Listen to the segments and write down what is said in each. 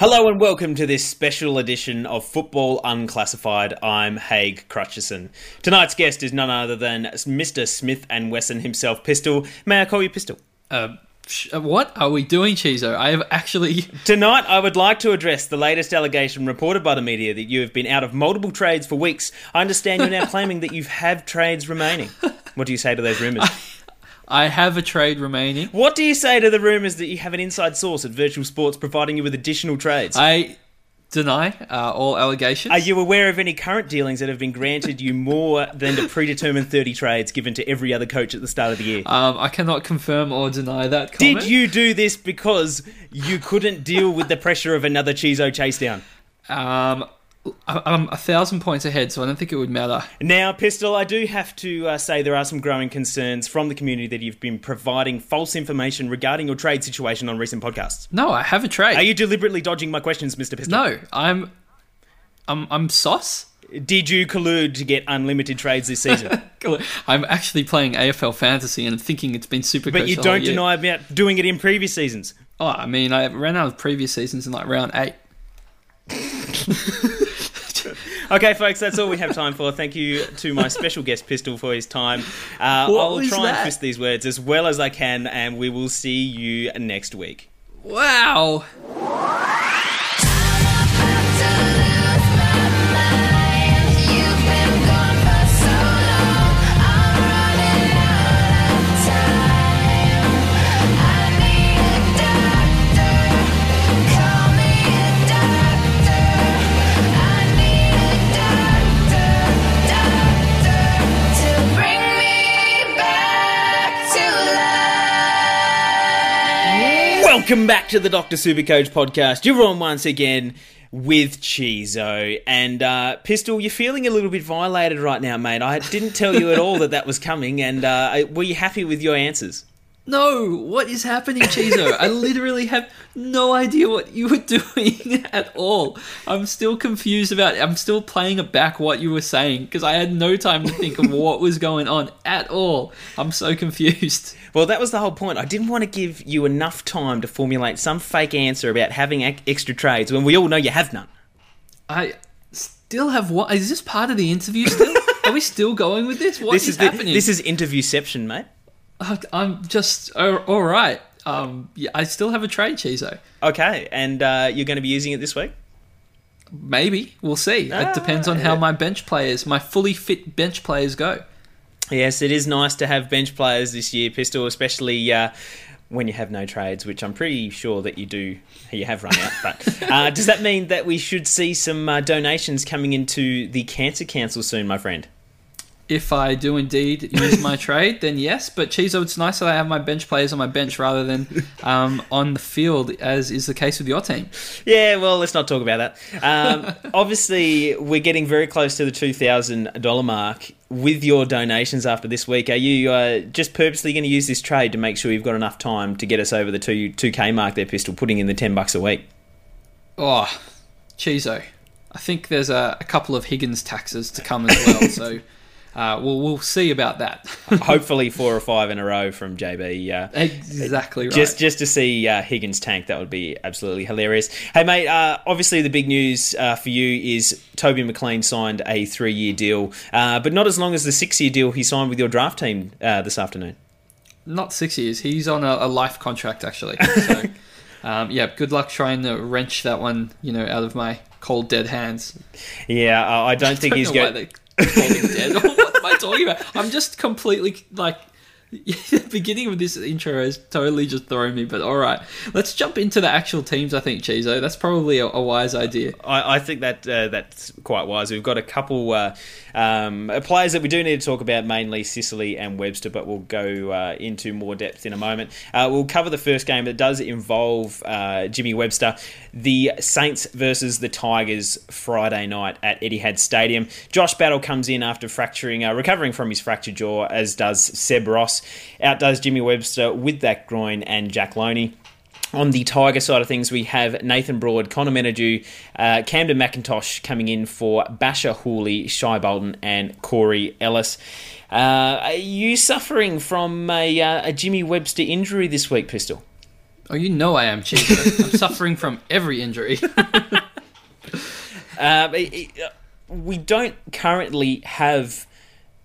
Hello and welcome to this special edition of Football Unclassified. I'm Haig Crutchison. Tonight's guest is none other than Mr. Smith and Wesson himself, Pistol. May I call you Pistol? Uh, sh- what are we doing, Chizo? I have actually. Tonight, I would like to address the latest allegation reported by the media that you have been out of multiple trades for weeks. I understand you're now claiming that you have trades remaining. What do you say to those rumours? I have a trade remaining. What do you say to the rumours that you have an inside source at Virtual Sports providing you with additional trades? I deny uh, all allegations. Are you aware of any current dealings that have been granted you more than the predetermined 30 trades given to every other coach at the start of the year? Um, I cannot confirm or deny that comment. Did you do this because you couldn't deal with the pressure of another Chizo chase down? Um, I'm a thousand points ahead, so I don't think it would matter. Now, Pistol, I do have to uh, say there are some growing concerns from the community that you've been providing false information regarding your trade situation on recent podcasts. No, I have a trade. Are you deliberately dodging my questions, Mr. Pistol? No, I'm. I'm. I'm sauce. Did you collude to get unlimited trades this season? I'm actually playing AFL fantasy and thinking it's been super. but you don't deny about doing it in previous seasons. Oh, I mean, I ran out of previous seasons in like round eight. Okay, folks, that's all we have time for. Thank you to my special guest, Pistol, for his time. Uh, I'll try and that? twist these words as well as I can, and we will see you next week. Wow. Welcome back to the Dr. Supercoach podcast. You're on once again with Chizo. And uh, Pistol, you're feeling a little bit violated right now, mate. I didn't tell you at all that that was coming, and uh, were you happy with your answers? No, what is happening, Chizo? I literally have no idea what you were doing at all. I'm still confused about I'm still playing back what you were saying because I had no time to think of what was going on at all. I'm so confused. Well, that was the whole point. I didn't want to give you enough time to formulate some fake answer about having extra trades when we all know you have none. I still have what is this part of the interview still? Are we still going with this? What This is is the, happening? this is interviewception, mate. I'm just oh, all right. Um, yeah, I still have a trade, Chizo. Okay, and uh, you're going to be using it this week. Maybe we'll see. Ah, it depends on how yeah. my bench players, my fully fit bench players, go. Yes, it is nice to have bench players this year, Pistol, especially uh, when you have no trades, which I'm pretty sure that you do. You have run out, but uh, does that mean that we should see some uh, donations coming into the Cancer Council soon, my friend? If I do indeed use my trade, then yes. But Chizo, it's nice that I have my bench players on my bench rather than um, on the field, as is the case with your team. Yeah, well, let's not talk about that. Um, obviously, we're getting very close to the two thousand dollar mark with your donations after this week. Are you uh, just purposely going to use this trade to make sure you've got enough time to get us over the two two k mark there, Pistol, putting in the ten bucks a week? Oh, Chizo, I think there's a, a couple of Higgins taxes to come as well. so uh, we'll we'll see about that. Hopefully, four or five in a row from JB. Uh, exactly right. Just, just to see uh, Higgins tank, that would be absolutely hilarious. Hey, mate. Uh, obviously, the big news uh, for you is Toby McLean signed a three-year deal, uh, but not as long as the six-year deal he signed with your draft team uh, this afternoon. not six years. He's on a, a life contract actually. So, um, yeah, good luck trying to wrench that one, you know, out of my cold dead hands. Yeah, I don't think don't he's going. Talking about? I'm just completely like. the beginning of this intro has totally just thrown me, but all right, let's jump into the actual teams. I think Chizo, that's probably a, a wise idea. I, I think that uh, that's quite wise. We've got a couple uh, um, players that we do need to talk about, mainly Sicily and Webster, but we'll go uh, into more depth in a moment. Uh, we'll cover the first game that does involve uh, Jimmy Webster, the Saints versus the Tigers Friday night at Etihad Stadium. Josh Battle comes in after fracturing, uh, recovering from his fractured jaw, as does Seb Ross. Outdoes Jimmy Webster with that groin and Jack Lonie. On the Tiger side of things, we have Nathan Broad, Connor Menadue, uh, Kamdyn McIntosh coming in for Bachar Houli, Shai Bolton, and Corey Ellis. Uh, are you suffering from a, uh, a Jimmy Webster injury this week, Pistol? Oh, you know I am, Chico. I'm suffering from every injury. Uh, uh, we don't currently have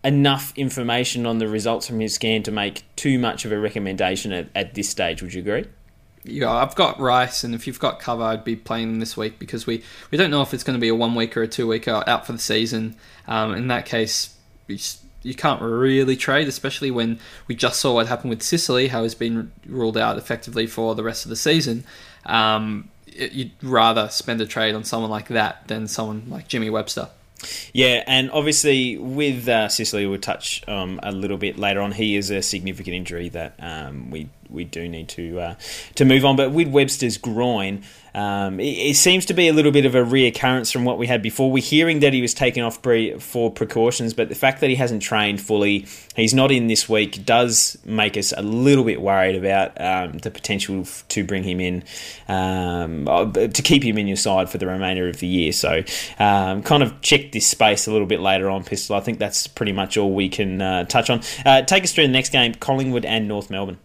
enough information on the results from his scan to make too much of a recommendation at, at this stage. Would you agree? yeah, I've got Rice, and if you've got cover, I'd be playing this week because we, we don't know if it's going to be a one week or a two week out for the season. Um, in that case, you, you can't really trade, especially when we just saw what happened with Sicily, how he's been ruled out effectively for the rest of the season. Um, it- you'd rather spend a trade on someone like that than someone like Jimmy Webster. Yeah, and obviously with uh, Sicily, we'll touch um, a little bit later on. He is a significant injury that um, we we do need to uh, to move on. But with Webster's groin, um, it, it seems to be a little bit of a reoccurrence from what we had before. We're hearing that he was taken off pre- for precautions, but the fact that he hasn't trained fully, he's not in this week, does make us a little bit worried about um, the potential to bring him in, um, uh, to keep him in your side for the remainder of the year. So, um, kind of check this space a little bit later on, Pistol. I think that's pretty much all we can uh, touch on. Uh, take us through the next game Collingwood and North Melbourne.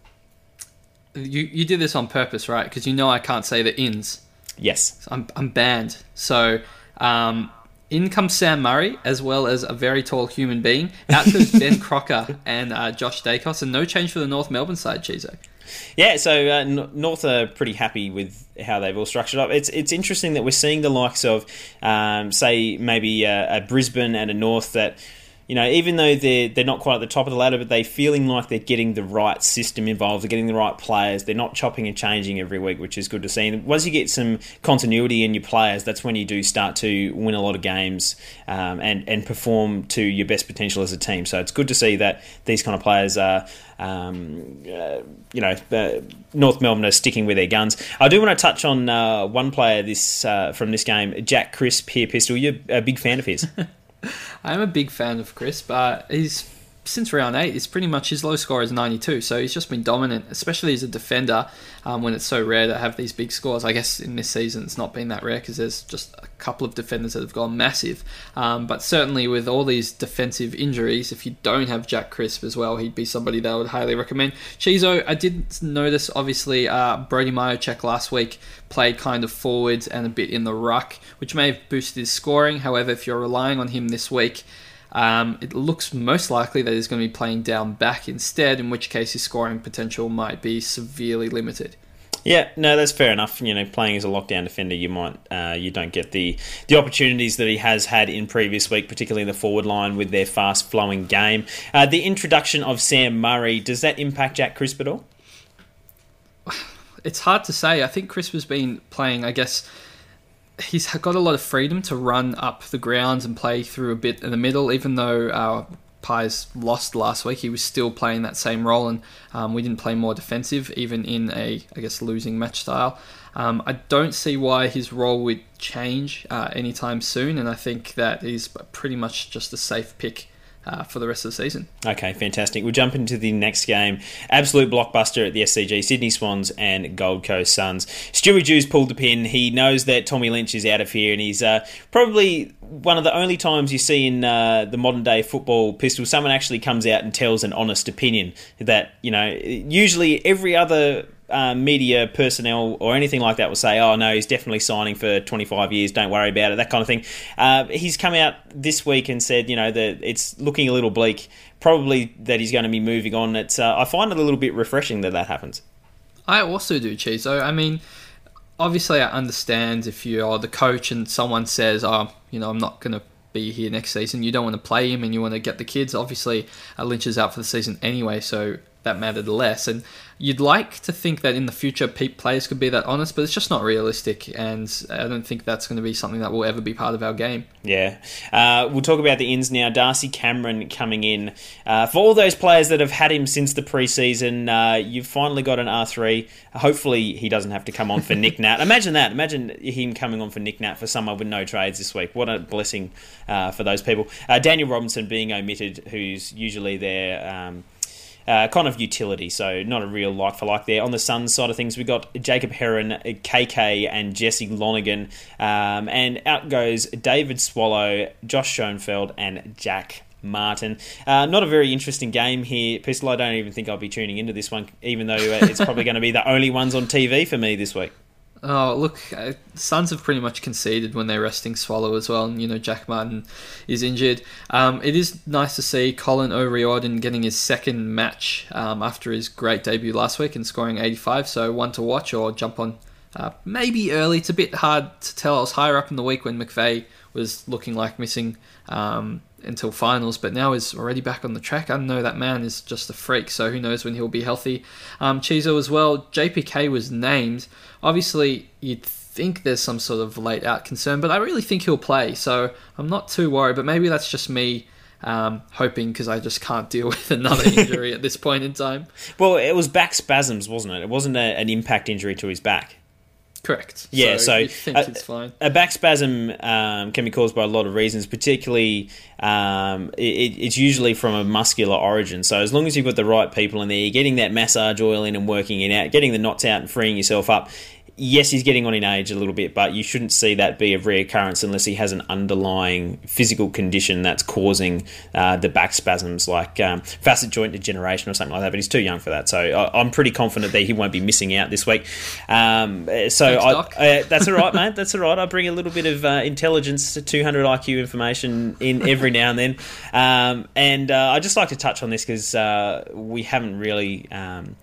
You, you did this on purpose, right? Because you know I can't say the ins. Yes. I'm, I'm banned. So um, in comes Sam Murray, as well as a very tall human being. Out goes Ben Crocker and uh, Josh Daicos, and no change for the North Melbourne side, Chizo. Yeah, so uh, North are pretty happy with how they've all structured up. It's it's interesting that we're seeing the likes of, um, say, maybe a, a Brisbane and a North that, you know, even though they're they're not quite at the top of the ladder, but they're feeling like they're getting the right system involved, they're getting the right players, they're not chopping and changing every week, which is good to see. And once you get some continuity in your players, that's when you do start to win a lot of games um, and and perform to your best potential as a team. So it's good to see that these kind of players are. Um, uh, you know, uh, North Melbourne are sticking with their guns. I do want to touch on uh, one player this uh, from this game, Jack Crisp here, Pistol. You're a big fan of his. I am a big fan of Chris, but he's since round eight, it's pretty much his low score is 92. So he's just been dominant, especially as a defender. Um, when it's so rare to have these big scores, I guess in this season it's not been that rare because there's just a couple of defenders that have gone massive. Um, but certainly with all these defensive injuries, if you don't have Jack Crisp as well, he'd be somebody that I would highly recommend. Chizo, I did notice obviously uh, Brody Mihocek last week played kind of forwards and a bit in the ruck, which may have boosted his scoring. However, if you're relying on him this week, um, it looks most likely that he's going to be playing down back instead, in which case his scoring potential might be severely limited. Yeah, no, that's fair enough. You know, playing as a lockdown defender, you might uh, you don't get the the opportunities that he has had in previous week, particularly in the forward line with their fast flowing game. Uh, the introduction of Sam Murray does that impact Jack Crisp at all? It's hard to say. I think Crisp has been playing, I guess. He's got a lot of freedom to run up the grounds and play through a bit in the middle, even though our Pies lost last week. He was still playing that same role, and um, we didn't play more defensive, even in a, I guess, losing match style. Um, I don't see why his role would change uh, anytime soon, and I think that is pretty much just a safe pick uh, for the rest of the season. Okay, fantastic. We'll jump into the next game. Absolute blockbuster at the SCG, Sydney Swans and Gold Coast Suns. Stewie Jews pulled the pin. He knows that Tommy Lynch is out of here, and he's uh, probably one of the only times you see in uh, the modern day football pistol someone actually comes out and tells an honest opinion that, you know, usually every other uh, media personnel or anything like that will say, "Oh no, he's definitely signing for 25 years. Don't worry about it." That kind of thing. Uh, he's come out this week and said, you know, that it's looking a little bleak. Probably that he's going to be moving on. It's uh, I find it a little bit refreshing that that happens. I also do, Chizo. I mean, obviously, I understand if you're the coach and someone says, "Oh, you know, I'm not going to." Be here next season. You don't want to play him, and you want to get the kids. Obviously, Lynch is out for the season anyway, so that mattered less. And you'd like to think that in the future, players could be that honest, but it's just not realistic. And I don't think that's going to be something that will ever be part of our game. Yeah. Uh, we'll talk about the ins now. Darcy Cameron coming in. Uh, for all those players that have had him since the preseason, uh, you've finally got an R3. Hopefully, he doesn't have to come on for Nick Nat. Imagine that. Imagine him coming on for Nick Nat for someone with no trades this week. What a blessing uh, for those people. Uh, Daniel Robinson being omitted, who's usually there. Um, uh, kind of utility, so not a real like for like there. On the Suns side of things, we got Jacob Heron, KK, and Jesse Lonergan, um, and out goes David Swallow, Josh Schoenfeld, and Jack Martin. Uh, not a very interesting game here. Pistol, I don't even think I'll be tuning into this one, even though uh, it's probably going to be the only ones on TV for me this week. Oh, look, uh, Suns have pretty much conceded when they're resting Swallow as well, and you know Jack Martin is injured. Um, it is nice to see Colin O'Riordan getting his second match um, after his great debut last week and scoring 85. So one to watch or jump on uh, maybe early. It's a bit hard to tell. I was higher up in the week when McVeigh was looking like missing um, until finals, but now is already back on the track. I know that man is just a freak, so who knows when he'll be healthy. Um, Chizo as well. JPK was named. Obviously, you'd think there's some sort of late out concern, but I really think he'll play, so I'm not too worried. But maybe that's just me um, hoping because I just can't deal with another injury at this point in time. Well, it was back spasms, wasn't it? It wasn't a, an impact injury to his back. Correct. Yeah, so, think a, it's fine. A back spasm um, can be caused by a lot of reasons, particularly um, it, it's usually from a muscular origin. So as long as you've got the right people in there, you're getting that massage oil in and working it out, getting the knots out and freeing yourself up, yes, he's getting on in age a little bit, but you shouldn't see that be a reoccurrence unless he has an underlying physical condition that's causing uh, the back spasms, like um, facet joint degeneration or something like that. But he's too young for that, so I, am pretty confident that he won't be missing out this week. Um, so Thanks, I, I, that's all right, mate. That's all right. I bring a little bit of uh, intelligence, 200 IQ information in every now and then, um, and uh, I just like to touch on this because uh, we haven't really. Um,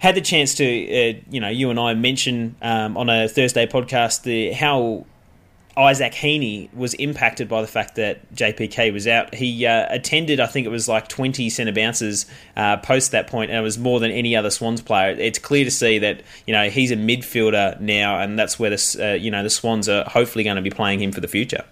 had the chance to, uh, you know, you and I mention um, on a Thursday podcast the how Isaac Heeney was impacted by the fact that JPK was out. He uh, attended, I think it was like 20 centre bounces uh, post that point, and it was more than any other Swans player. It's clear to see that you know he's a midfielder now, and that's where the uh, you know the Swans are hopefully going to be playing him for the future.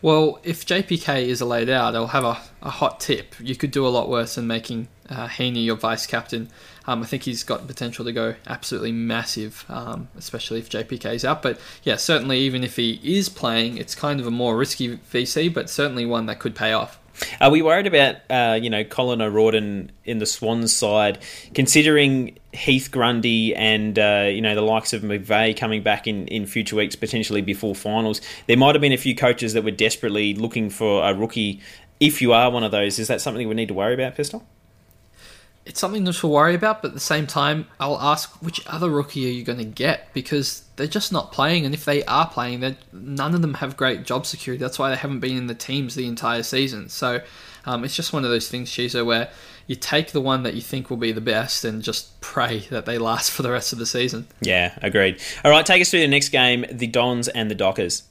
Well, if JPK is laid out, I'll have a, a hot tip. You could do a lot worse than making uh, Heeney your vice captain. Um, I think he's got potential to go absolutely massive, um, especially if JPK is out. But yeah, certainly, even if he is playing, it's kind of a more risky VC, but certainly one that could pay off. Are we worried about uh, you know Colin O'Riordan in the Swans side, considering Heath Grundy and uh, you know the likes of McVeigh coming back in, in future weeks, potentially before finals? There might have been a few coaches that were desperately looking for a rookie. If you are one of those, is that something we need to worry about, Pistol? It's something not to worry about, but at the same time, I'll ask which other rookie are you going to get because they're just not playing, and if they are playing, then none of them have great job security. That's why they haven't been in the teams the entire season. So um, it's just one of those things, Shiza, where you take the one that you think will be the best and just pray that they last for the rest of the season. Yeah, agreed. All right, take us through the next game: the Dons and the Dockers.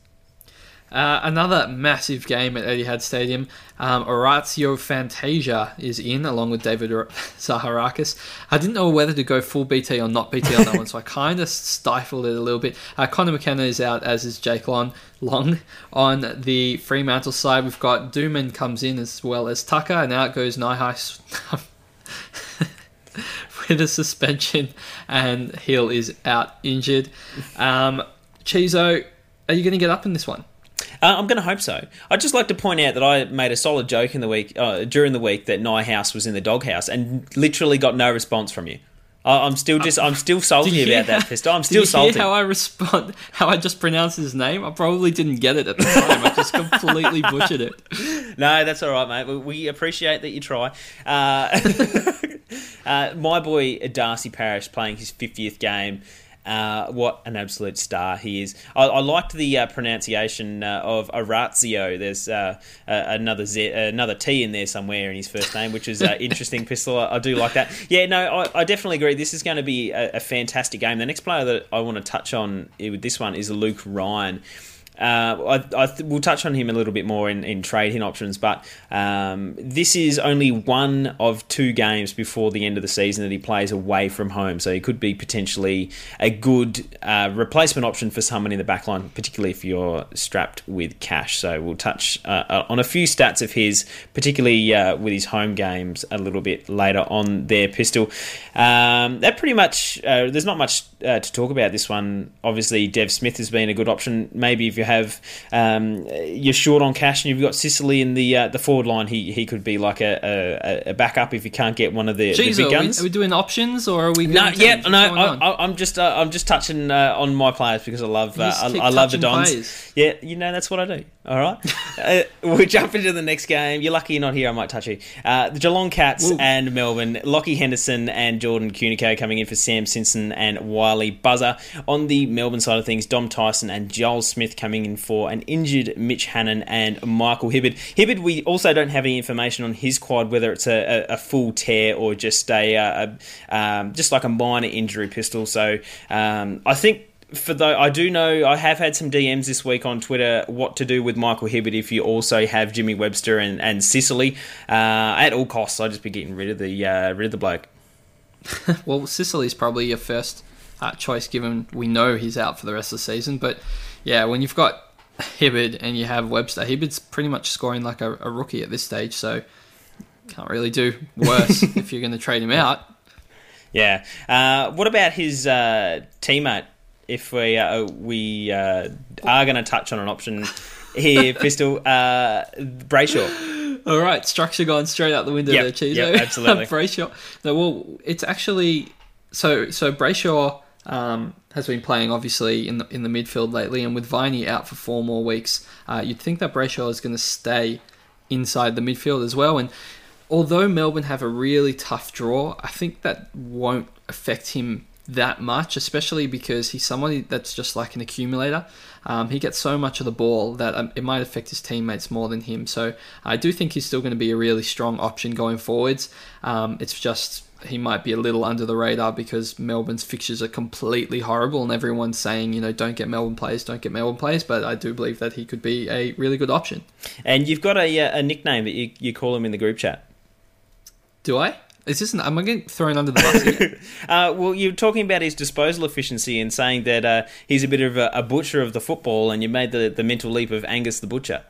Uh, another massive game at Etihad Stadium. Um, Orazio Fantasia is in along with David Zaharakis. I didn't know whether to go full BT or not BT on that one, so I kind of stifled it a little bit. Uh, Connor McKenna is out, as is Jake Long. Long on the Fremantle side, we've got Dooman comes in as well as Tucker, and out goes Nihai with a suspension, and Hill is out injured. Um, Chizo, are you going to get up in this one? Uh, I'm going to hope so. I'd just like to point out that I made a solid joke in the week uh, during the week that House was in the doghouse and literally got no response from you. I'm still just I'm still salty about that pistol. I'm still salty. how I respond? How I just pronounced his name? I probably didn't get it at the time. I just completely butchered it. No, that's all right, mate. We appreciate that you try. Uh, uh, my boy Darcy Parish playing his 50th game. Uh, what an absolute star he is. I, I liked the uh, pronunciation uh, of Orazio. There's uh, another Z, another T in there somewhere in his first name, which is uh, interesting. Pistol, I, I, do like that. Yeah, no, I, I, definitely agree. This is going to be a, a fantastic game. The next player that I want to touch on with this one is Luke Ryan. Uh, I, I we'll touch on him a little bit more in, in trading options, but um, this is only one of two games before the end of the season that he plays away from home, so he could be potentially a good uh, replacement option for someone in the backline, particularly if you're strapped with cash. So we'll touch uh, uh on a few stats of his, particularly uh, with his home games, a little bit later on their pistol. Um, that pretty much, uh, there's not much to talk about this one. Obviously, Dev Smith has been a good option. Maybe if you have um, you're short on cash and you've got Sicily in the uh, the forward line, he he could be like a, a, a backup if you can't get one of the, Jeez, the big guns. Are we, are we, doing options or are we? No, yeah, no. I, am just uh, I'm just touching uh, on my players because I love uh, I, I, love the Dons. Players. Yeah, you know that's what I do. All right, uh, we'll jump into the next game. You're lucky you're not here. I might touch you. Uh, the Geelong Cats Woo. and Melbourne. Lockie Henderson and Jordan Cunico coming in for Sam Simpson and Wylie Buzza. On the Melbourne side of things, Dom Tyson and Joel Smith coming in for an injured Mitch Hannan and Michael Hibberd. Hibberd, we also don't have any information on his quad, whether it's a, a, a full tear or just a, uh, a um, just like a minor injury pistol. So um, I think for though I do know I have had some DMs this week on Twitter what to do with Michael Hibberd if you also have Jimmy Webster and, and Sicily uh, at all costs. I'd just be getting rid of the uh, rid of the bloke. Well, Sicily's probably your first uh, choice, given we know he's out for the rest of the season. But yeah, when you've got Hibberd and you have Webster, Hibberd's pretty much scoring like a, a rookie at this stage, so can't really do worse if you're going to trade him out. Yeah. Uh, what about his uh, teammate? If we uh, we uh, are going to touch on an option here, Pistol uh, Brayshaw. All right, structure gone straight out the window Yep, there, Cheezo. yep, absolutely. Brayshaw. No, well, it's actually so so Brayshaw um, has been playing obviously in the in the midfield lately, and with Viney out for four more weeks, uh, you'd think that Brayshaw is going to stay inside the midfield as well. And although Melbourne have a really tough draw, I think that won't affect him that much, especially because he's somebody that's just like an accumulator. Um, he gets so much of the ball that um, it might affect his teammates more than him. So I do think he's still going to be a really strong option going forwards. Um, it's just he might be a little under the radar because Melbourne's fixtures are completely horrible and everyone's saying, you know, don't get Melbourne players, don't get Melbourne players. But I do believe that he could be a really good option. And you've got a, uh, a nickname that you, you call him in the group chat. Do I? Is this? Am I getting thrown under the bus? Uh, well, you're talking about his disposal efficiency and saying that uh, he's a bit of a, a butcher of the football, and you made the, the mental leap of Angus the Butcher.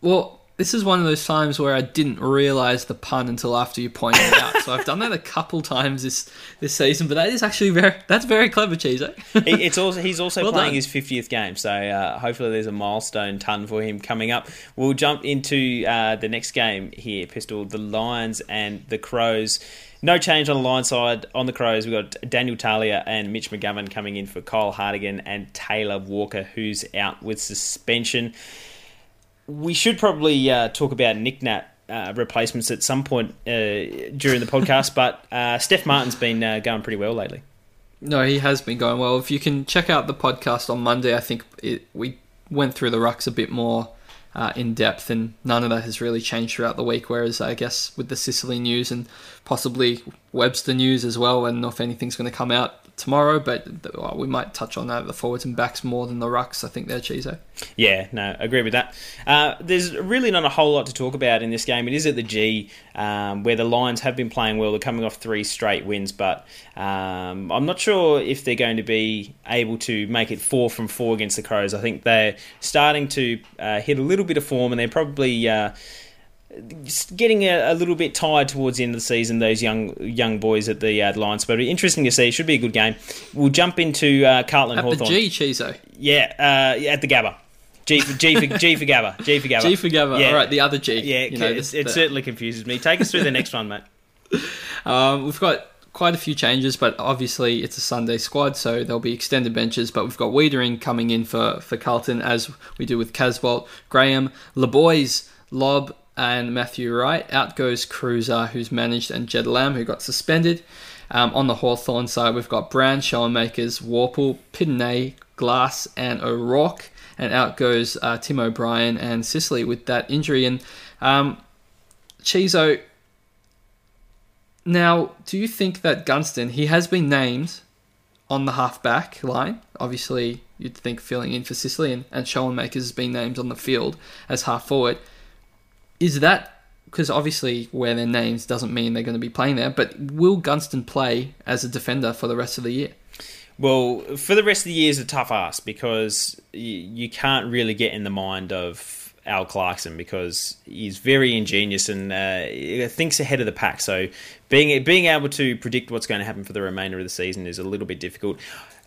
Well, this is one of those times where I didn't realise the pun until after you pointed it out. So I've done that a couple times this this season, but that is actually very that's very clever, Cheezo. It's also he's also Well playing done. his 50th game, so uh, hopefully there's a milestone ton for him coming up. We'll jump into uh, the next game here, Pistol. The Lions and the Crows. No change on the Lions side. On the Crows, we've got Daniel Talia and Mitch McGovern coming in for Kyle Hartigan and Taylor Walker, who's out with suspension. We should probably uh, talk about Nick Nat uh, replacements at some point uh, during the podcast, but uh, Steph Martin's been uh, going pretty well lately. No, he has been going well. If you can check out the podcast on Monday, I think it, we went through the rucks a bit more uh, in depth, and none of that has really changed throughout the week. Whereas I guess with the Sicily news and possibly Webster news as well, know if anything's going to come out tomorrow, but well, we might touch on that the forwards and backs more than the rucks. I think they're Chizo. Yeah, no, agree with that. Uh, there's really not a whole lot to talk about in this game. It is at the G, um, where the Lions have been playing well. They're coming off three straight wins, but um, I'm not sure if they're going to be able to make it four from four against the Crows. I think they're starting to uh, hit a little bit of form, and they're probably. Uh, getting a, a little bit tired towards the end of the season. Those young young boys at the uh, Lions, but interesting to see. It should be a good game. We'll jump into uh, Carlton At the G, Chizo. Yeah, uh, at the Gabba. G for G for G for Gabba. G for Gabba. G for Gabba. Yeah. All right, the other G. Yeah, You know, it, this- it the- certainly confuses me. Take us through the next one, mate. Um, we've got quite a few changes, but obviously it's a Sunday squad, so there'll be extended benches. But we've got Weitering coming in for, for Carlton, as we do with Casboult, Graham, LeBoys, Lob, and Matthew Wright. Out goes Kreuzer, who's managed, and Jed Lamb, who got suspended. Um, on the Hawthorn side, we've got Brown, Schoenmakers, Worpel, Pidney, Glass, and O'Rourke. And out goes uh, Tim O'Brien and Sicily with that injury. And um, Chizo, now, do you think that Gunston, he has been named on the halfback line? Obviously, you'd think filling in for Sicily, and, and Schoenmakers has been named on the field as half forward. Is that because obviously where their names doesn't mean they're going to be playing there, but will Gunston play as a defender for the rest of the year? Well, for the rest of the year is a tough ask because you, can't really get in the mind of Al Clarkson because he's very ingenious and uh, thinks ahead of the pack. So being being able to predict what's going to happen for the remainder of the season is a little bit difficult.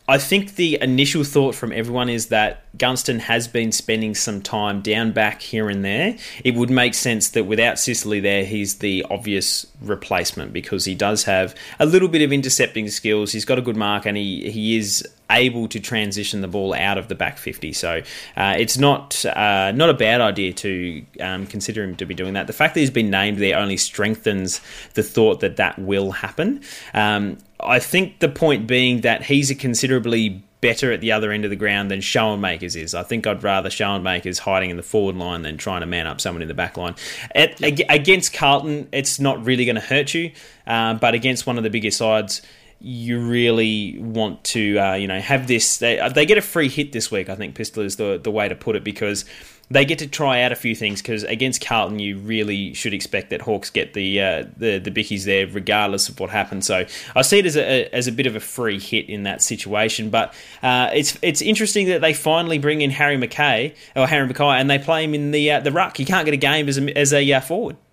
I think the initial thought from everyone is that Gunston has been spending some time down back here and there. It would make sense that without Sicily there, he's the obvious replacement because he does have a little bit of intercepting skills. He's got a good mark and he, he is able to transition the ball out of the back 50. So uh, it's not uh, not a bad idea to um, consider him to be doing that. The fact that he's been named there only strengthens the thought that that will happen. Um, I think the point being that he's a considerably better at the other end of the ground than Schoenmakers is. I think I'd rather Schoenmakers hiding in the forward line than trying to man up someone in the back line. At, against Carlton, it's not really going to hurt you, uh, but against one of the bigger sides, you really want to, uh, you know, have this. They, they get a free hit this week. I think Pistol is the the way to put it because they get to try out a few things because against Carlton, you really should expect that Hawks get the uh, the the bickies there, regardless of what happens. So I see it as a as a bit of a free hit in that situation. But uh, it's it's interesting that they finally bring in Harry McKay or Harry McKay, and they play him in the uh, the ruck. He can't get a game as a, as a uh, forward.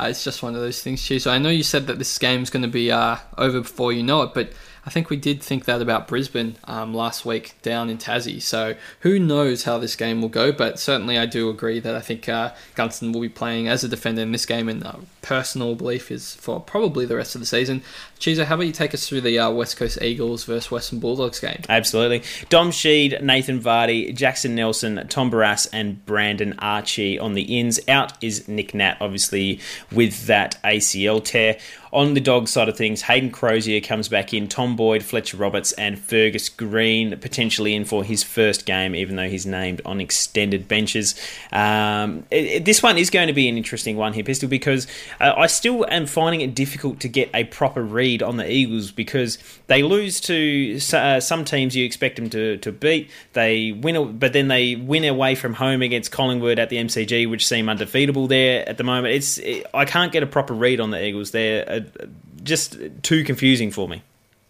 Uh, it's just one of those things, too. So I know you said that this game's going to be uh, over before you know it, but I think we did think that about Brisbane um, last week down in Tassie. So who knows how this game will go? But certainly, I do agree that I think uh, Gunston will be playing as a defender in this game, and uh, personal belief is for probably the rest of the season. Chizo, how about you take us through the uh, West Coast Eagles versus Western Bulldogs game? Absolutely. Dom Sheed, Nathan Vardy, Jackson Nelson, Tom Barrass, and Brandon Archie on the ins. Out is Nick Nat, obviously, with that ACL tear. On the dog side of things, Hayden Crozier comes back in, Tom Boyd, Fletcher Roberts, and Fergus Greene potentially in for his first game, even though he's named on extended benches. Um, it, it, this one is going to be an interesting one here, Pistol, because uh, I still am finding it difficult to get a proper read on the Eagles because they lose to uh, some teams you expect them to, to beat. They win, but then they win away from home against Collingwood at the MCG, which seem undefeatable there at the moment. It's it, I can't get a proper read on the Eagles. They're uh, just too confusing for me.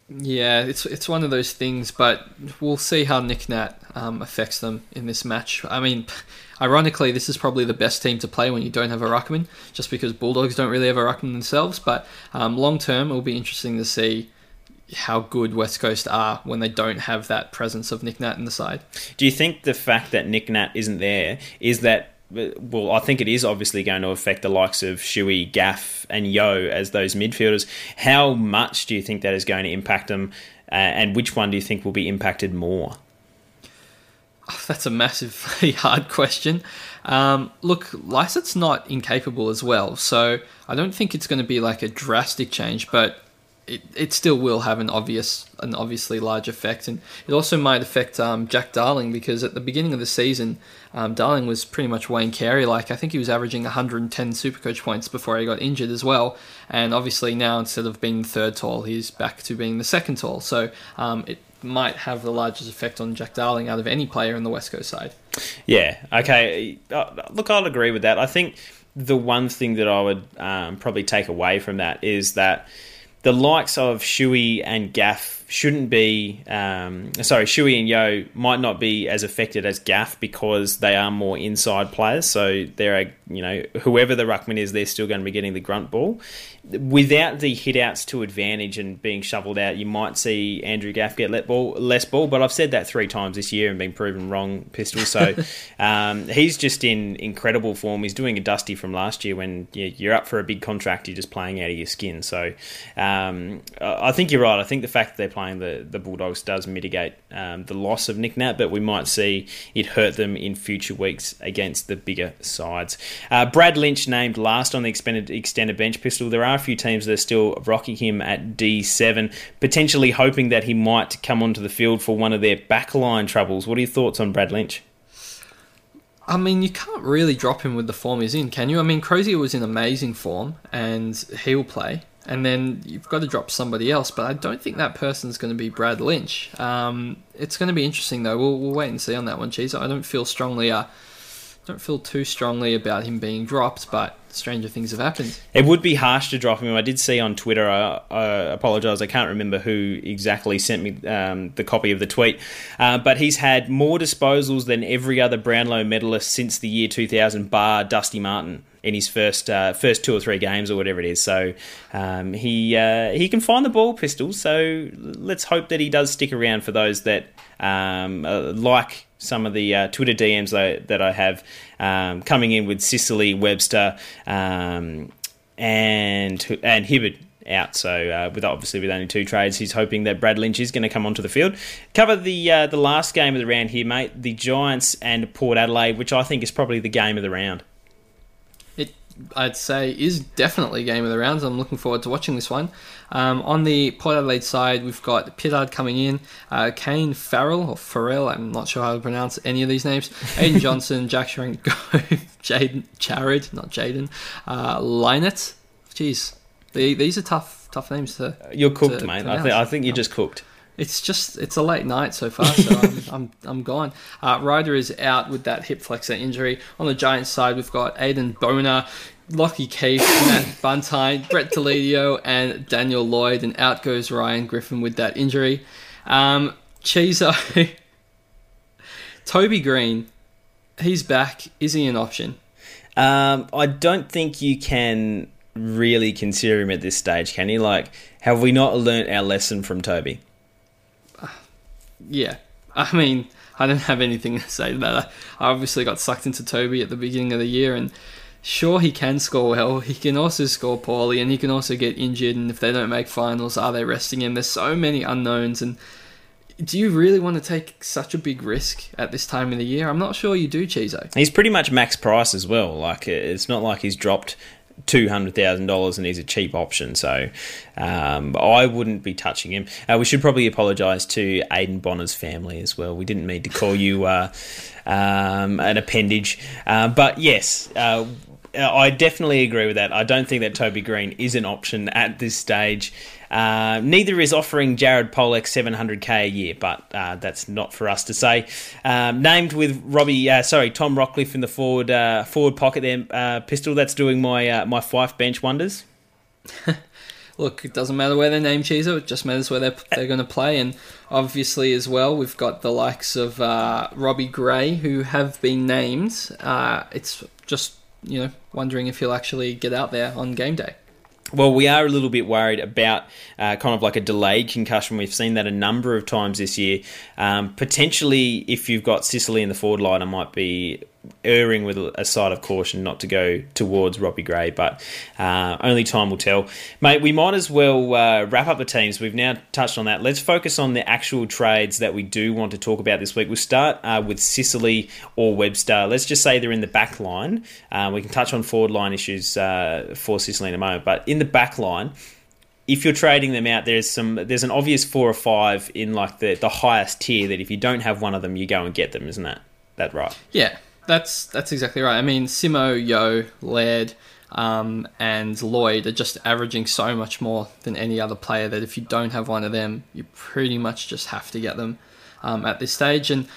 Yeah, it's it's one of those things, but we'll see how Nick Nat um, affects them in this match. I mean, ironically, this is probably the best team to play when you don't have a ruckman, just because Bulldogs don't really have a ruckman themselves. But um, long term, it will be interesting to see how good West Coast are when they don't have that presence of Nick Nat in the side. Do you think the fact that Nick Nat isn't there is that well, I think it is obviously going to affect the likes of Shuey, Gaff, and Yeo as those midfielders. How much do you think that is going to impact them, uh, and which one do you think will be impacted more? That's a massively hard question. Um, look, Lycett's not incapable as well, so I don't think it's going to be like a drastic change, but it, it still will have an obvious an obviously large effect, and it also might affect um, Jack Darling because at the beginning of the season, um, Darling was pretty much Wayne Carey like. I think he was averaging 110 Supercoach points before he got injured as well, and obviously now instead of being third tall, he's back to being the second tall. So um, it might have the largest effect on Jack Darling out of any player in the West Coast side. Yeah. Okay. Uh, look, I'll agree with that. I think the one thing that I would um, probably take away from that is that the likes of Shuey and Gaff shouldn't be. Um, sorry, Shuey and Yeo might not be as affected as Gaff because they are more inside players. So there are, you know, whoever the ruckman is, they're still going to be getting the grunt ball without the hit outs to advantage and being shoveled out, you might see Andrew Gaff get let ball, less ball. But I've said that three times this year and been proven wrong, Pistol. So um, he's just in incredible form. He's doing a dusty from last year when you're up for a big contract, you're just playing out of your skin. So um, I think you're right. I think the fact that they're playing the, the Bulldogs does mitigate um, the loss of Nick Nat, but we might see it hurt them in future weeks against the bigger sides. Uh, Brad Lynch named last on the extended, extended bench, Pistol. There are a few teams that are still rocking him at D7, potentially hoping that he might come onto the field for one of their backline troubles. What are your thoughts on Brad Lynch? I mean, you can't really drop him with the form he's in, can you? I mean, Crozier was in amazing form and he'll play. And then you've got to drop somebody else, but I don't think that person's going to be Brad Lynch. Um, it's going to be interesting, though. We'll, we'll wait and see on that one, Cheese. I don't feel strongly uh, don't feel too strongly about him being dropped, but stranger things have happened. It would be harsh to drop him. I did see on Twitter. I, I apologise. I can't remember who exactly sent me um, the copy of the tweet, uh, but he's had more disposals than every other Brownlow medalist since the year 2000, bar Dusty Martin in his first uh, first two or three games or whatever it is. So um, he uh, he can find the ball pistol. So let's hope that he does stick around for those that um, uh, like some of the uh, Twitter DMs that, that I have um, coming in with Sicily, Webster, um, and and Hibberd out. So uh, with obviously with only two trades, he's hoping that Brad Lynch is going to come onto the field. Cover the uh, the last game of the round here, mate. The Giants and Port Adelaide, which I think is probably the game of the round. I'd say, is definitely game of the rounds. I'm looking forward to watching this one. Um, on the Port Adelaide side, we've got Pittard coming in, uh, Kane Farrell or Farrell. I'm not sure how to pronounce any of these names. Aiden Johnson, Jack Sharon Jaden Jared, not Jaden, uh, Lienert. Jeez, the, these are tough, tough names to. You're cooked, to mate. I think I think you're just cooked. It's just it's a late night so far, so I'm, I'm I'm gone. Uh, Ryder is out with that hip flexor injury. On the Giants side, we've got Aiden Boner, Lockie Keeffe, Matt Buntine, Brett Deledio, and Daniel Lloyd, and out goes Ryan Griffin with that injury. Um, Cheezo, Toby Greene, he's back. Is he an option? Um, I don't think you can really consider him at this stage, can you? Like, have we not learnt our lesson from Toby? Yeah, I mean, I don't have anything to say to that. I obviously got sucked into Toby at the beginning of the year, and sure, he can score well. He can also score poorly, and he can also get injured. And if they don't make finals, are they resting him? There's so many unknowns, and do you really want to take such a big risk at this time of the year? I'm not sure you do, Chizo. He's pretty much max price as well. Like, it's not like he's dropped two hundred thousand dollars and he's a cheap option. So um, I wouldn't be touching him. Uh, we should probably apologise to Aidan Bonar's family as well. We didn't mean to call you uh, um, an appendage, uh, but yes. Uh, I definitely agree with that. I don't think that Toby Greene is an option at this stage. Uh, neither is offering Jared Polec 700k a year, but uh, that's not for us to say. Um, named with Robbie, uh, sorry, Tom Rockliff in the forward uh, forward pocket there, uh, pistol. That's doing my uh, my Fife bench wonders. Look, it doesn't matter where they name Cheezo, it just matters where they're, they're going to play. And obviously, as well, we've got the likes of Robbie Gray who have been named. it's just, you know, wondering if he'll actually get out there on game day. Well, we are a little bit worried about uh, kind of like a delayed concussion. We've seen that a number of times this year. Um, potentially, if you've got Sicily in the forward line, I might be erring with a side of caution not to go towards Robbie Gray, but uh, only time will tell. Mate, we might as well uh, wrap up the teams. We've now touched on that. Let's focus on the actual trades that we do want to talk about this week. We'll start uh, with Sicily or Webster. Let's just say they're in the back line. Uh, we can touch on forward line issues uh, for Sicily in a moment, but in the back line, if you're trading them out, there's some there's an obvious four or five in like the, the highest tier that if you don't have one of them, you go and get them, isn't that that right? Yeah, that's that's exactly right. I mean, Simo, Yeo, Laird, um, and Lloyd are just averaging so much more than any other player that if you don't have one of them, you pretty much just have to get them um, at this stage. And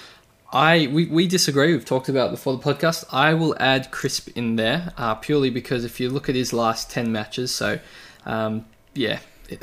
I we, we disagree. We've talked about before the podcast. I will add Crisp in there uh, purely because if you look at his last ten matches, so um, yeah.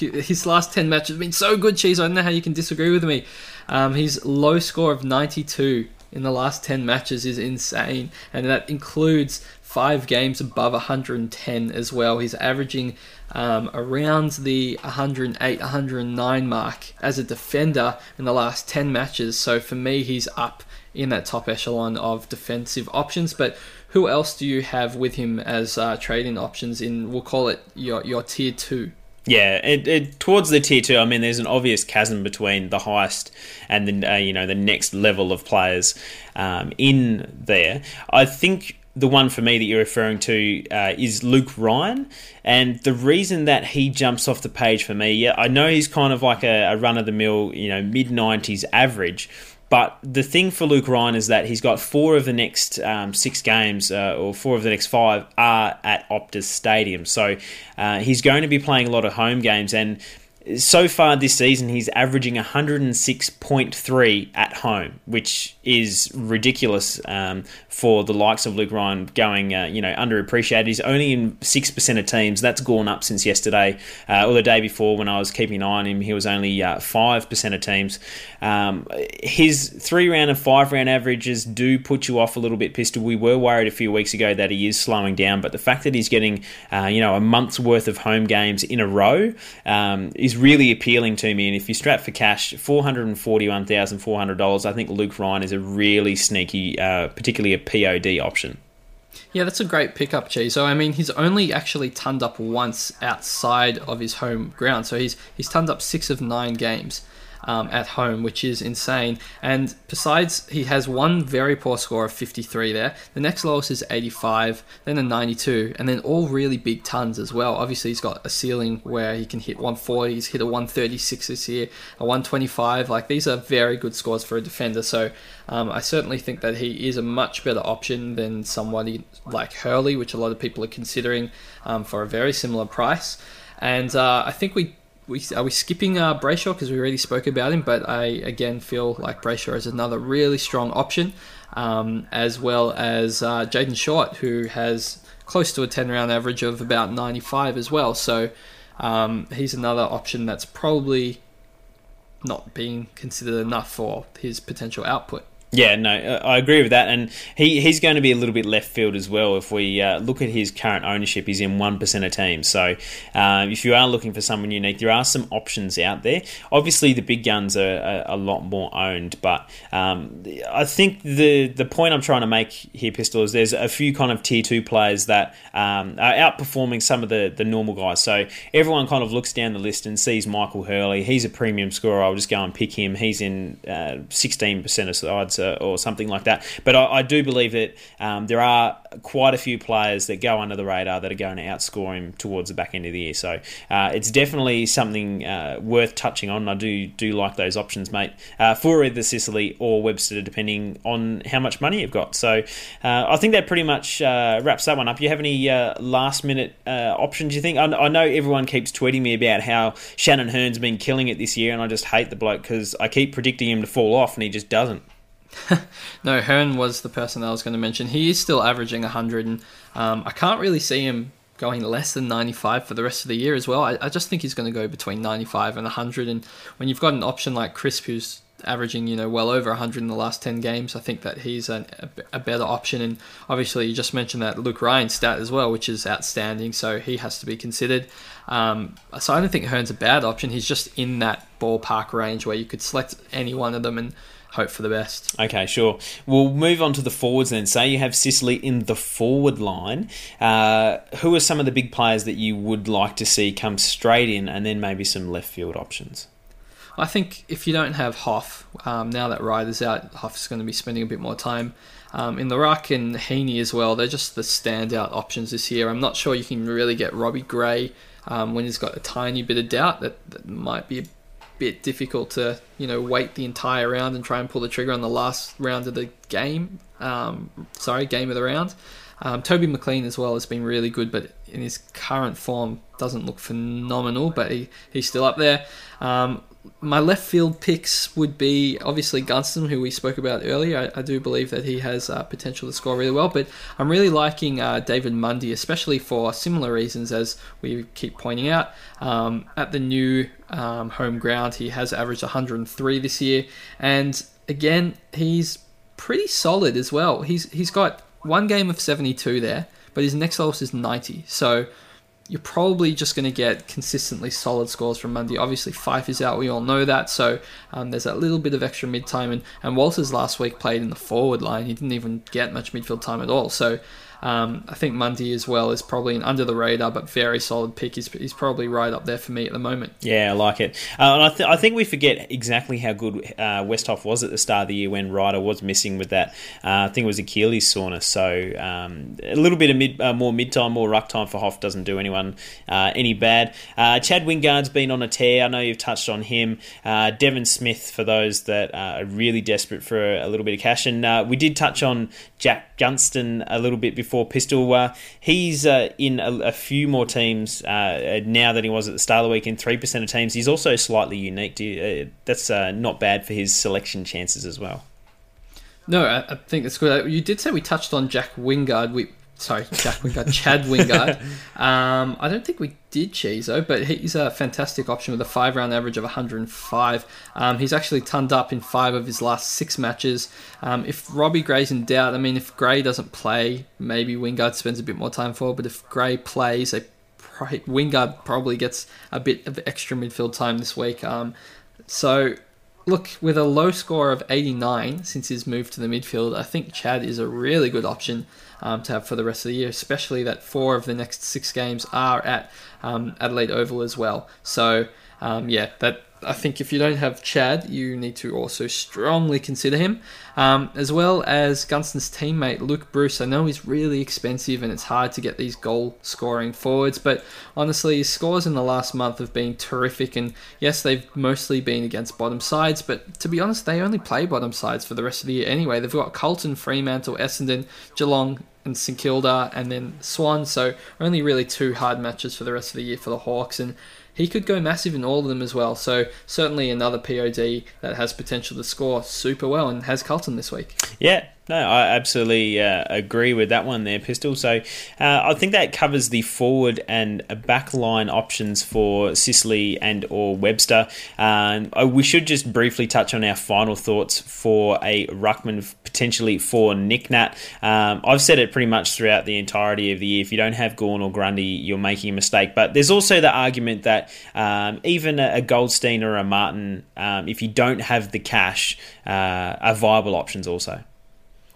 You, his last 10 matches have been so good, Cheese. I don't know how you can disagree with me. Um, his low score of 92 in the last 10 matches is insane, and that includes five games above 110 as well. He's averaging um, around the 108, 109 mark as a defender in the last 10 matches. So for me, he's up in that top echelon of defensive options. But who else do you have with him as uh, trading options in, we'll call it your, your tier two? Yeah, it, it, towards the tier two. I mean, there's an obvious chasm between the highest and the uh, you know the next level of players um, in there. I think the one for me that you're referring to uh, is Luke Ryan, and the reason that he jumps off the page for me, yeah, I know he's kind of like a, a run of the mill, you know, mid '90s average, but the thing for Luke Ryan is that he's got four of the next um, six games, uh, or four of the next five, are at Optus Stadium. So uh, he's going to be playing a lot of home games. And so far this season, he's averaging 106.3 at home, which is ridiculous um, for the likes of Luke Ryan going, uh, you know, underappreciated. He's only in 6% of teams. That's gone up since yesterday uh, or the day before when I was keeping an eye on him. He was only uh, 5% of teams. Um, his three round and five round averages do put you off a little bit, Pistol. We were worried a few weeks ago that he is slowing down, but the fact that he's getting, uh, you know, a month's worth of home games in a row um, is really appealing to me. And if you strap for cash, $441,400, I think Luke Ryan is a really sneaky, uh, particularly a POD option. Yeah, that's a great pickup, Cheese. So I mean, he's only actually turned up once outside of his home ground. So he's he's turned up six of nine games um, at home, which is insane. And besides, he has one very poor score of 53 there. The next lowest is 85, then a 92, and then all really big tons as well. Obviously, he's got a ceiling where he can hit 140. He's hit a 136 this year, a 125. Like these are very good scores for a defender. So um, I certainly think that he is a much better option than somebody like Hurley, which a lot of people are considering um, for a very similar price. And uh, I think we we are we skipping uh, Brayshaw because we already spoke about him, but I again feel like Brayshaw is another really strong option, um, as well as uh, Jayden Short, who has close to a ten round average of about ninety five as well. So um, he's another option that's probably not being considered enough for his potential output. Yeah, no, I agree with that, and he, he's going to be a little bit left field as well. If we uh, look at his current ownership, he's in one percent of teams. So, uh, if you are looking for someone unique, there are some options out there. Obviously, the big guns are, are a lot more owned, but um, I think the the point I'm trying to make here, Pistol, is there's a few kind of tier two players that um, are outperforming some of the the normal guys. So everyone kind of looks down the list and sees Michael Hurley. He's a premium scorer. I'll just go and pick him. He's in uh, sixteen percent of sides uh, or something like that. But I, I do believe that um, there are quite a few players that go under the radar that are going to outscore him towards the back end of the year. So uh, it's definitely something uh, worth touching on. I do do like those options, mate, uh, for either Sicily or Webster, depending on how much money you've got. So uh, I think that pretty much uh, wraps that one up. You have any uh, last minute options? You think? I, I, know everyone keeps tweeting me about how Shannon Hurn's been killing it this year, and I just hate the bloke because I keep predicting him to fall off, and he just doesn't. no, Hurn was the person I was going to mention. He is still averaging 100, and um, I can't really see him going less than 95 for the rest of the year as well. I, I just think he's going to go between 95 and 100. And when you've got an option like Crisp, who's averaging you know well over 100 in the last 10 games, I think that he's an, a, a, better option. And obviously, you just mentioned that Luke Ryan stat as well, which is outstanding. So he has to be considered. Um, so I don't think Hurn's a bad option. He's just in that ballpark range where you could select any one of them and hope for the best. Okay, sure. We'll move on to the forwards then. Say you have Sicily in the forward line. Uh, who are some of the big players that you would like to see come straight in, and then maybe some left field options? I think if you don't have Hoff, um, now that Ryder's out, Hoff's going to be spending a bit more time. Um, in the ruck and Heeney as well, they're just the standout options this year. I'm not sure you can really get Robbie Gray um, when he's got a tiny bit of doubt. That, that might be a bit difficult to you know wait the entire round and try and pull the trigger on the last round of the game. Um, sorry, game of the round. Um, Toby McLean as well has been really good, but in his current form doesn't look phenomenal. But he, he's still up there. Um, my left field picks would be obviously Gunston, who we spoke about earlier. I, I do believe that he has uh, potential to score really well, but I'm really liking uh, David Mundy, especially for similar reasons as we keep pointing out. Um, at the new um, home ground, he has averaged 103 this year, and again, he's pretty solid as well. He's he's got one game of 72 there, but his next lowest is 90. So you're probably just going to get consistently solid scores from Mundy. Obviously, Fyfe is out, we all know that, so um, there's that little bit of extra mid time. And, and Walters last week played in the forward line, he didn't even get much midfield time at all. So um, I think Mundy as well is probably an under the radar but very solid pick. He's, he's probably right up there for me at the moment. Yeah, I like it. Uh, I, th- I, think we forget exactly how good uh, Westhoff was at the start of the year when Ryder was missing with that. Uh, I think it was Achilles soreness. So um, a little bit of mid, uh, more mid time, more ruck time for Hoff doesn't do anyone uh, any bad. Uh, Chad Wingard's been on a tear. I know you've touched on him. Devon Smith for those that are really desperate for a little bit of cash. And we did touch on Jack Gunston a little bit before Pistol. Uh, he's uh, in a, a, few more teams uh, now than he was at the start of the week in 3% of teams. He's also slightly unique. You, uh, that's uh, not bad for his selection chances as well. No, I, I think that's good. You did say we touched on Jack Wingard. We sorry, Jack Wingard, Chad Wingard. Um, I don't think we did Chizo, but he's a fantastic option with a five round average of 105. Um, he's actually turned up in five of his last six matches. Um, if Robbie Gray's in doubt, I mean, if Gray doesn't play, maybe Wingard spends a bit more time for. But if Gray plays, Wingard probably gets a bit of extra midfield time this week. Um, so look, with a low score of 89 since his move to the midfield, I think Chad is a really good option um, to have for the rest of the year, especially that four of the next six games are at um, Adelaide Oval as well. So, um, yeah, that I think if you don't have Chad, you need to also strongly consider him, um, as well as Gunston's teammate Luke Breust. I know he's really expensive and it's hard to get these goal scoring forwards, but honestly, his scores in the last month have been terrific. And yes, they've mostly been against bottom sides, but to be honest, they only play bottom sides for the rest of the year anyway. They've got Carlton, Fremantle, Essendon, Geelong, and St Kilda, and then Swan. So only really two hard matches for the rest of the year for the Hawks, and he could go massive in all of them as well. So certainly another POD that has potential to score super well and has Carlton this week. Yeah, no, I absolutely uh, agree with that one there, Pistol. So uh, I think that covers the forward and back line options for Sicily and or Webster. Um, we should just briefly touch on our final thoughts for a ruckman potentially for Nic Nat. Um, I've said it pretty much throughout the entirety of the year. If you don't have Gawn or Grundy, you're making a mistake. But there's also the argument that um, even a Goldstein or a Martin, um, if you don't have the cash, uh, are viable options also.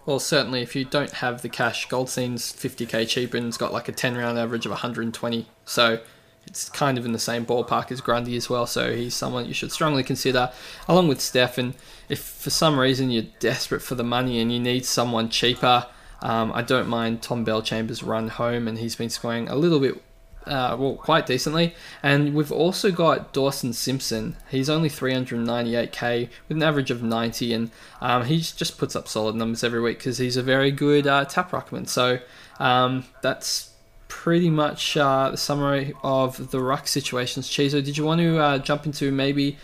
Well, certainly, if you don't have the cash, Goldstein's 50k cheaper and's got like a 10 round average of 120. So it's kind of in the same ballpark as Grundy as well. So he's someone you should strongly consider, along with Stefan. If for some reason you're desperate for the money and you need someone cheaper, um, I don't mind Tom Bellchambers' run home, and he's been scoring a little bit uh, well, quite decently. And we've also got Dawson Simpson. He's only 398k with an average of 90, and um, he just puts up solid numbers every week because he's a very good uh, tap ruckman. So um, that's pretty much uh, the summary of the ruck situations. Chizo, did you want to uh, jump into maybe,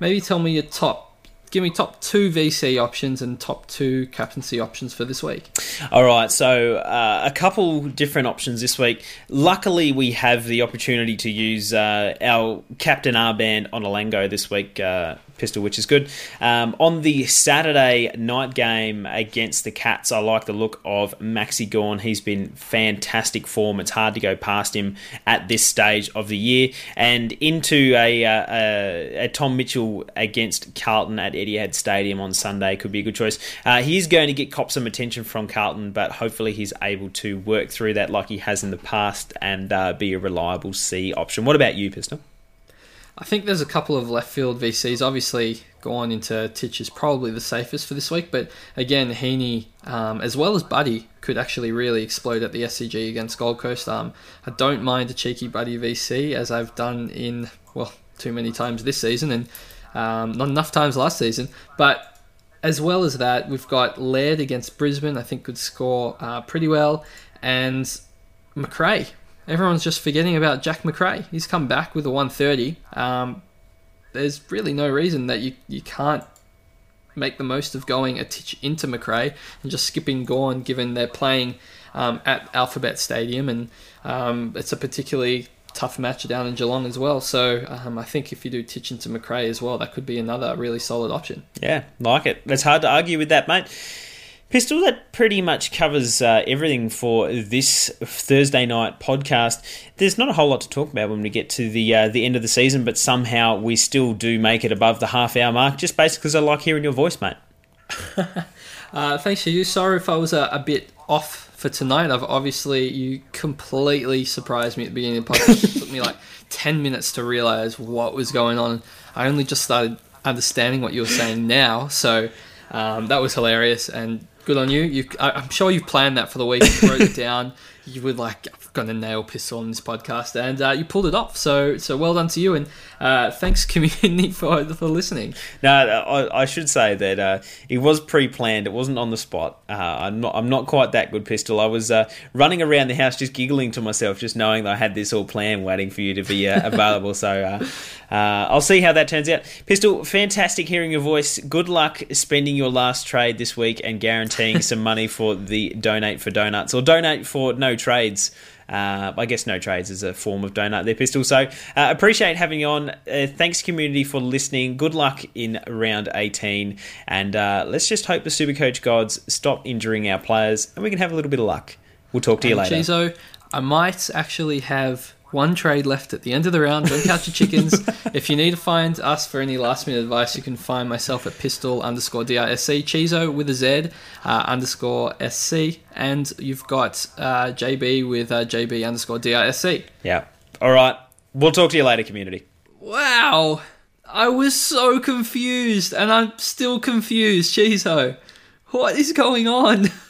maybe tell me your top give me top two VC options and top two captaincy options for this week. All right, so uh, a couple different options this week. Luckily, we have the opportunity to use uh, our captain R band on Alango this week. Uh, pistol, which is good. Um, on the Saturday night game against the Cats, I like the look of Maxi Gawn. He's been fantastic form. It's hard to go past him at this stage of the year. And into a, uh, a, a Tom Mitchell against Carlton at Etihad Stadium on Sunday could be a good choice. Uh, he's going to get cop some attention from Carlton, but hopefully he's able to work through that like he has in the past and uh, be a reliable C option. What about you, Pistol? I think there's a couple of left field VCs. Obviously, going into Titch is probably the safest for this week, but again, Heeney um, as well as Buddy could actually really explode at the SCG against Gold Coast. Um, I don't mind a cheeky Buddy VC as I've done in well too many times this season and um, not enough times last season, but as well as that, we've got Laird against Brisbane. I think could score uh, pretty well, and Macrae Everyone's just forgetting about Jack Macrae. He's come back with a 130. Um, there's really no reason that you, you can't make the most of going a titch into Macrae and just skipping Gawn, given they're playing um, at Alphabet Stadium and um, it's a particularly tough match down in Geelong as well. So um, I think if you do Titch into Macrae as well, that could be another really solid option. Yeah, like it. It's hard to argue with that, mate. Pistol, that pretty much covers uh, everything for this Thursday night podcast. There's not a whole lot to talk about when we get to the uh, the end of the season, but somehow we still do make it above the half hour mark, just basically because I like hearing your voice, mate. uh, thanks to you. Sorry if I was a, a, bit off for tonight. I've obviously you completely surprised me at the beginning of the podcast. it took me like ten minutes to realize what was going on. I only just started understanding what you were saying now, so. Um, that was hilarious, and good on you. You, I, am sure you've planned that for the week. You wrote it down. You were like, I've got a nail pistol on this podcast, and uh, you pulled it off. So, so well done to you, and uh, thanks community for for listening. No, I, I should say that uh, it was pre-planned. It wasn't on the spot. Uh, I'm not. I'm not quite that good, pistol. I was uh, running around the house, just giggling to myself, just knowing that I had this all planned, waiting for you to be uh, available. so. Uh, I'll see how that turns out. Pistol, fantastic hearing your voice. Good luck spending your last trade this week and guaranteeing some money for the donate for donuts or donate for no trades. Uh, I guess no trades is a form of donut there, Pistol. So uh, appreciate having you on. Uh, thanks, community, for listening. Good luck in round 18. And uh, let's just hope the Supercoach gods stop injuring our players and we can have a little bit of luck. We'll talk to you later. Chizo, I might actually have one trade left at the end of the round. Don't count your chickens. if you need to find us for any last minute advice, you can find myself at pistol underscore DISC, Chizo with a Z uh, underscore SC, and you've got uh, JB with uh, JB underscore DISC. Yeah. All right. We'll talk to you later, community. Wow. I was so confused, and I'm still confused, Chizo. What is going on?